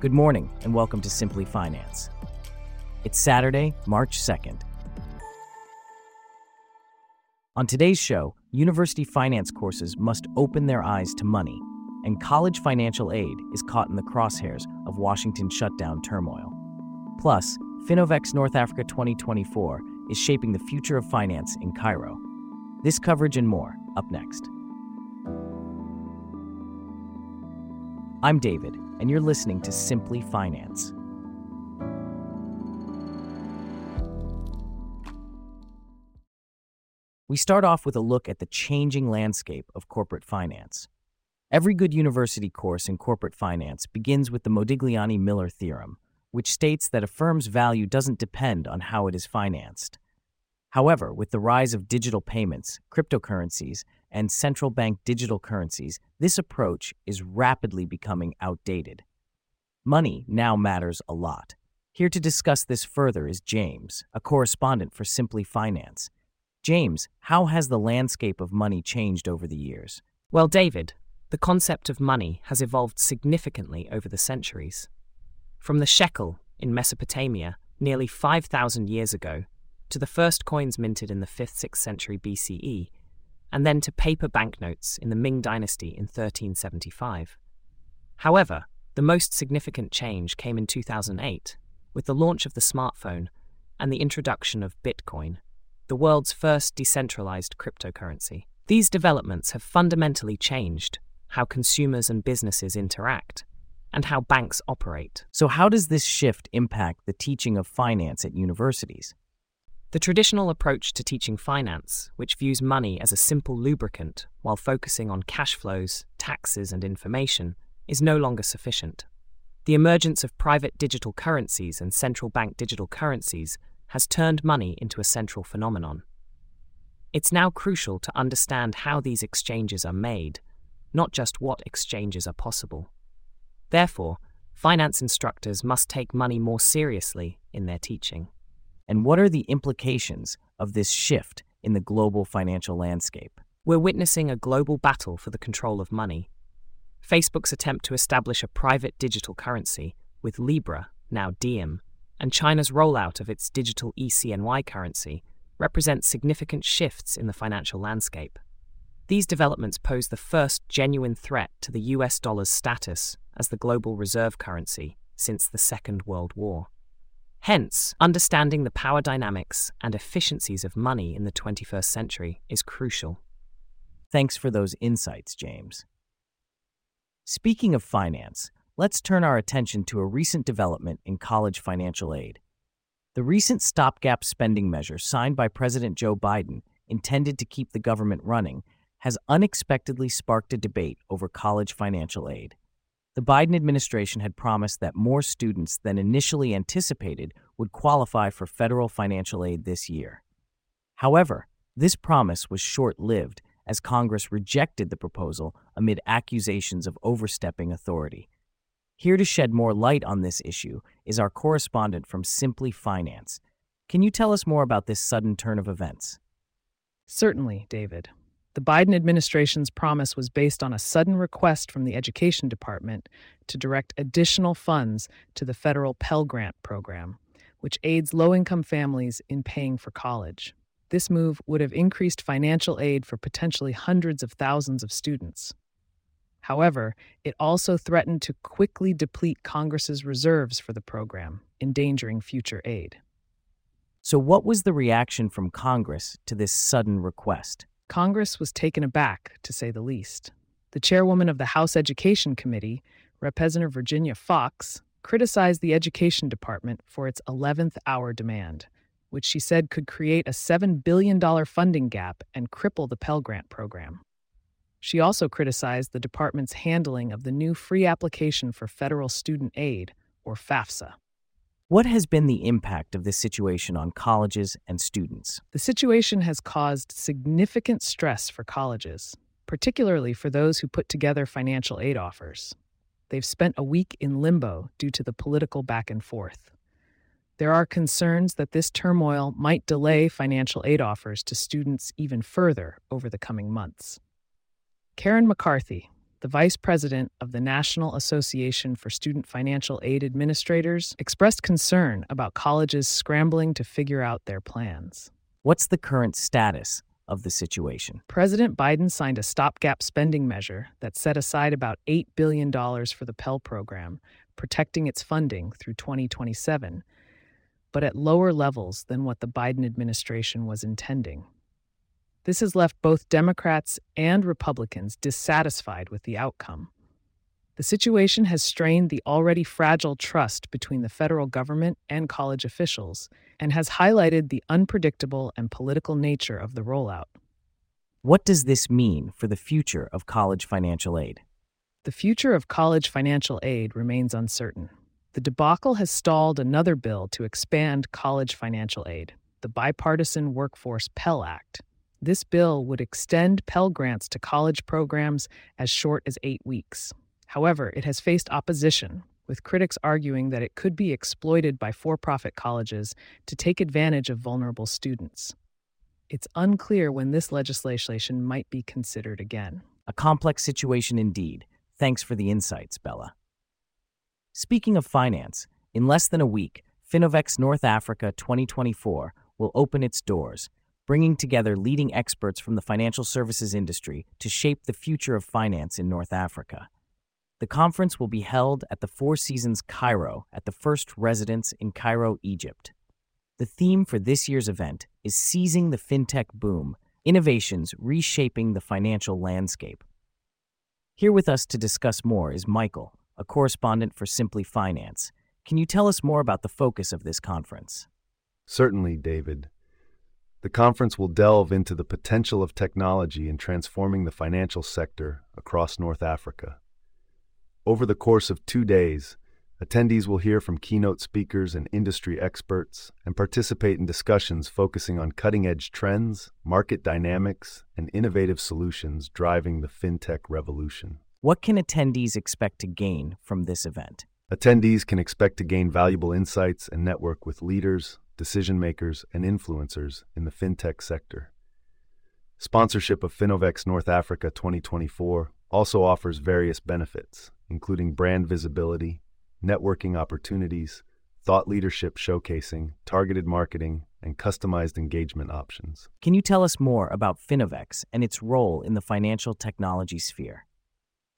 Good morning, and welcome to Simply Finance. It's Saturday, March 2nd. On today's show, university finance courses must open their eyes to money, and college financial aid is caught in the crosshairs of Washington shutdown turmoil. Plus, Finnovex North Africa 2024 is shaping the future of finance in Cairo. This coverage and more up next. I'm David, and you're listening to Simply Finance. We start off with a look at the changing landscape of corporate finance. Every good university course in corporate finance begins with the Modigliani Miller theorem, which states that a firm's value doesn't depend on how it is financed. However, with the rise of digital payments, cryptocurrencies, and central bank digital currencies, this approach is rapidly becoming outdated. Money now matters a lot. Here to discuss this further is James, a correspondent for Simply Finance. James, how has the landscape of money changed over the years? Well, David, the concept of money has evolved significantly over the centuries. From the shekel in Mesopotamia nearly 5,000 years ago to the first coins minted in the 5th 6th century BCE, and then to paper banknotes in the Ming Dynasty in 1375. However, the most significant change came in 2008 with the launch of the smartphone and the introduction of Bitcoin, the world's first decentralized cryptocurrency. These developments have fundamentally changed how consumers and businesses interact and how banks operate. So, how does this shift impact the teaching of finance at universities? The traditional approach to teaching finance, which views money as a simple lubricant while focusing on cash flows, taxes, and information, is no longer sufficient. The emergence of private digital currencies and central bank digital currencies has turned money into a central phenomenon. It's now crucial to understand how these exchanges are made, not just what exchanges are possible. Therefore, finance instructors must take money more seriously in their teaching. And what are the implications of this shift in the global financial landscape? We're witnessing a global battle for the control of money. Facebook's attempt to establish a private digital currency with Libra, now Diem, and China's rollout of its digital eCNY currency represent significant shifts in the financial landscape. These developments pose the first genuine threat to the US dollar's status as the global reserve currency since the Second World War. Hence, understanding the power dynamics and efficiencies of money in the 21st century is crucial. Thanks for those insights, James. Speaking of finance, let's turn our attention to a recent development in college financial aid. The recent stopgap spending measure signed by President Joe Biden, intended to keep the government running, has unexpectedly sparked a debate over college financial aid the Biden administration had promised that more students than initially anticipated would qualify for federal financial aid this year. However, this promise was short lived as Congress rejected the proposal amid accusations of overstepping authority. Here to shed more light on this issue is our correspondent from Simply Finance. Can you tell us more about this sudden turn of events? Certainly, David. The Biden administration's promise was based on a sudden request from the Education Department to direct additional funds to the federal Pell Grant program, which aids low income families in paying for college. This move would have increased financial aid for potentially hundreds of thousands of students. However, it also threatened to quickly deplete Congress's reserves for the program, endangering future aid. So, what was the reaction from Congress to this sudden request? Congress was taken aback, to say the least. The chairwoman of the House Education Committee, Representative Virginia Foxx, criticized the Education Department for its 11th hour demand, which she said could create a $7 billion funding gap and cripple the Pell Grant program. She also criticized the department's handling of the new free application for federal student aid, or FAFSA. What has been the impact of this situation on colleges and students? The situation has caused significant stress for colleges, particularly for those who put together financial aid offers. They've spent a week in limbo due to the political back and forth. There are concerns that this turmoil might delay financial aid offers to students even further over the coming months. Karen McCarthy, the vice president of the National Association for Student Financial Aid Administrators, expressed concern about colleges scrambling to figure out their plans. What's the current status of the situation? President Biden signed a stopgap spending measure that set aside about $8 billion for the Pell program, protecting its funding through 2027, but at lower levels than what the Biden administration was intending. This has left both Democrats and Republicans dissatisfied with the outcome. The situation has strained the already fragile trust between the federal government and college officials and has highlighted the unpredictable and political nature of the rollout. What does this mean for the future of college financial aid? The future of college financial aid remains uncertain. The debacle has stalled another bill to expand college financial aid, the Bipartisan Workforce Pell Act. This bill would extend Pell Grants to college programs as short as eight weeks. However, it has faced opposition, with critics arguing that it could be exploited by for profit colleges to take advantage of vulnerable students. It's unclear when this legislation might be considered again. A complex situation indeed. Thanks for the insights, Bella. Speaking of finance, in less than a week, Finnovex North Africa 2024 will open its doors bringing together leading experts from the financial services industry to shape the future of finance in North Africa. The conference will be held at the Four Seasons Cairo at the first residence in Cairo, Egypt. The theme for this year's event is Seizing the FinTech Boom Innovations Reshaping the Financial Landscape. Here with us to discuss more is Michael, a correspondent for Simply Finance. Can you tell us more about the focus of this conference? Certainly, David. The conference will delve into the potential of technology in transforming the financial sector across North Africa. Over the course of two days, attendees will hear from keynote speakers and industry experts and participate in discussions focusing on cutting edge trends, market dynamics, and innovative solutions driving the fintech revolution. What can attendees expect to gain from this event? Attendees can expect to gain valuable insights and network with leaders, decision makers, and influencers in the fintech sector. Sponsorship of Finnovex North Africa 2024 also offers various benefits, including brand visibility, networking opportunities, thought leadership showcasing, targeted marketing, and customized engagement options. Can you tell us more about Finnovex and its role in the financial technology sphere?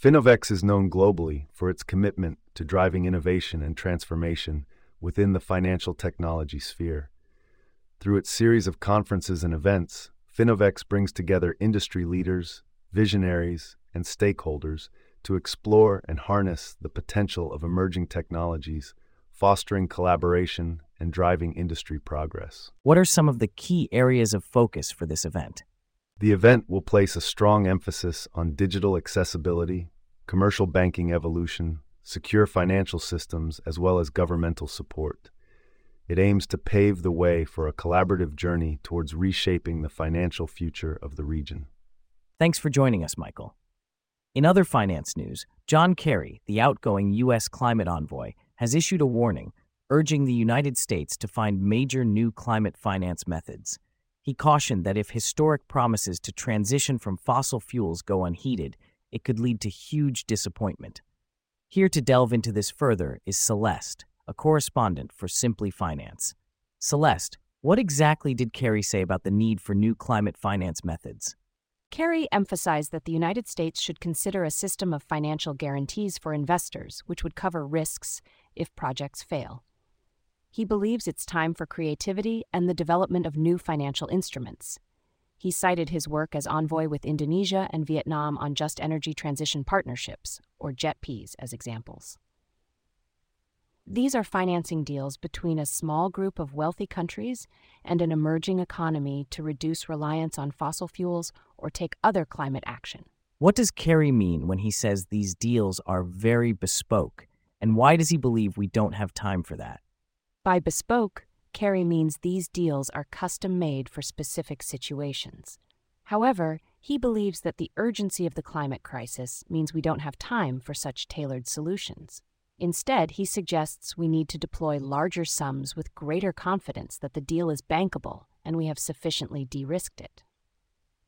Finnovex is known globally for its commitment to driving innovation and transformation within the financial technology sphere. Through its series of conferences and events, Finnovex brings together industry leaders, visionaries, and stakeholders to explore and harness the potential of emerging technologies, fostering collaboration and driving industry progress. What are some of the key areas of focus for this event? The event will place a strong emphasis on digital accessibility, commercial banking evolution, secure financial systems, as well as governmental support. It aims to pave the way for a collaborative journey towards reshaping the financial future of the region. Thanks for joining us, Michael. In other finance news, John Kerry, the outgoing U.S. climate envoy, has issued a warning urging the United States to find major new climate finance methods. He cautioned that if historic promises to transition from fossil fuels go unheeded, it could lead to huge disappointment. Here to delve into this further is Celeste, a correspondent for Simply Finance. Celeste, what exactly did Kerry say about the need for new climate finance methods? Kerry emphasized that the United States should consider a system of financial guarantees for investors, which would cover risks if projects fail. He believes it's time for creativity and the development of new financial instruments. He cited his work as envoy with Indonesia and Vietnam on just energy transition partnerships, or JETPs, as examples. These are financing deals between a small group of wealthy countries and an emerging economy to reduce reliance on fossil fuels or take other climate action. What does Kerry mean when he says these deals are very bespoke, and why does he believe we don't have time for that? By bespoke, Kerry means these deals are custom made for specific situations. However, he believes that the urgency of the climate crisis means we don't have time for such tailored solutions. Instead, he suggests we need to deploy larger sums with greater confidence that the deal is bankable and we have sufficiently de risked it.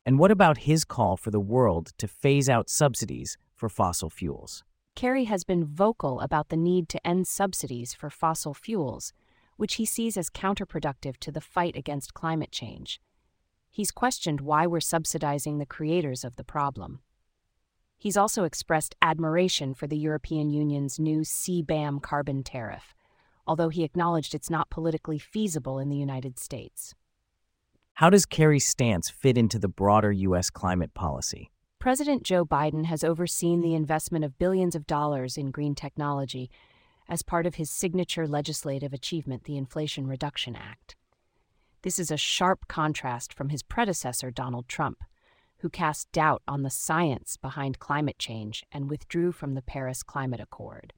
And what about his call for the world to phase out subsidies for fossil fuels. Kerry has been vocal about the need to end subsidies for fossil fuels, which he sees as counterproductive to the fight against climate change. He's questioned why we're subsidizing the creators of the problem. He's also expressed admiration for the European Union's new CBAM carbon tariff, although he acknowledged it's not politically feasible in the United States. How does Kerry's stance fit into the broader U.S. climate policy? President Joe Biden has overseen the investment of billions of dollars in green technology as part of his signature legislative achievement, the Inflation Reduction Act. This is a sharp contrast from his predecessor, Donald Trump, who cast doubt on the science behind climate change and withdrew from the Paris Climate Accord.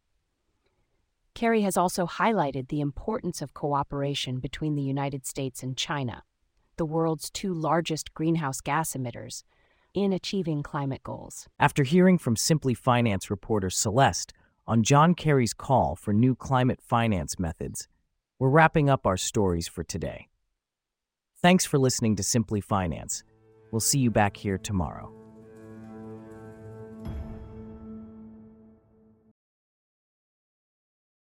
Kerry has also highlighted the importance of cooperation between the United States and China, the world's two largest greenhouse gas emitters, in achieving climate goals. After hearing from Simply Finance reporter Celeste on John Kerry's call for new climate finance methods, we're wrapping up our stories for today. Thanks for listening to Simply Finance. We'll see you back here tomorrow.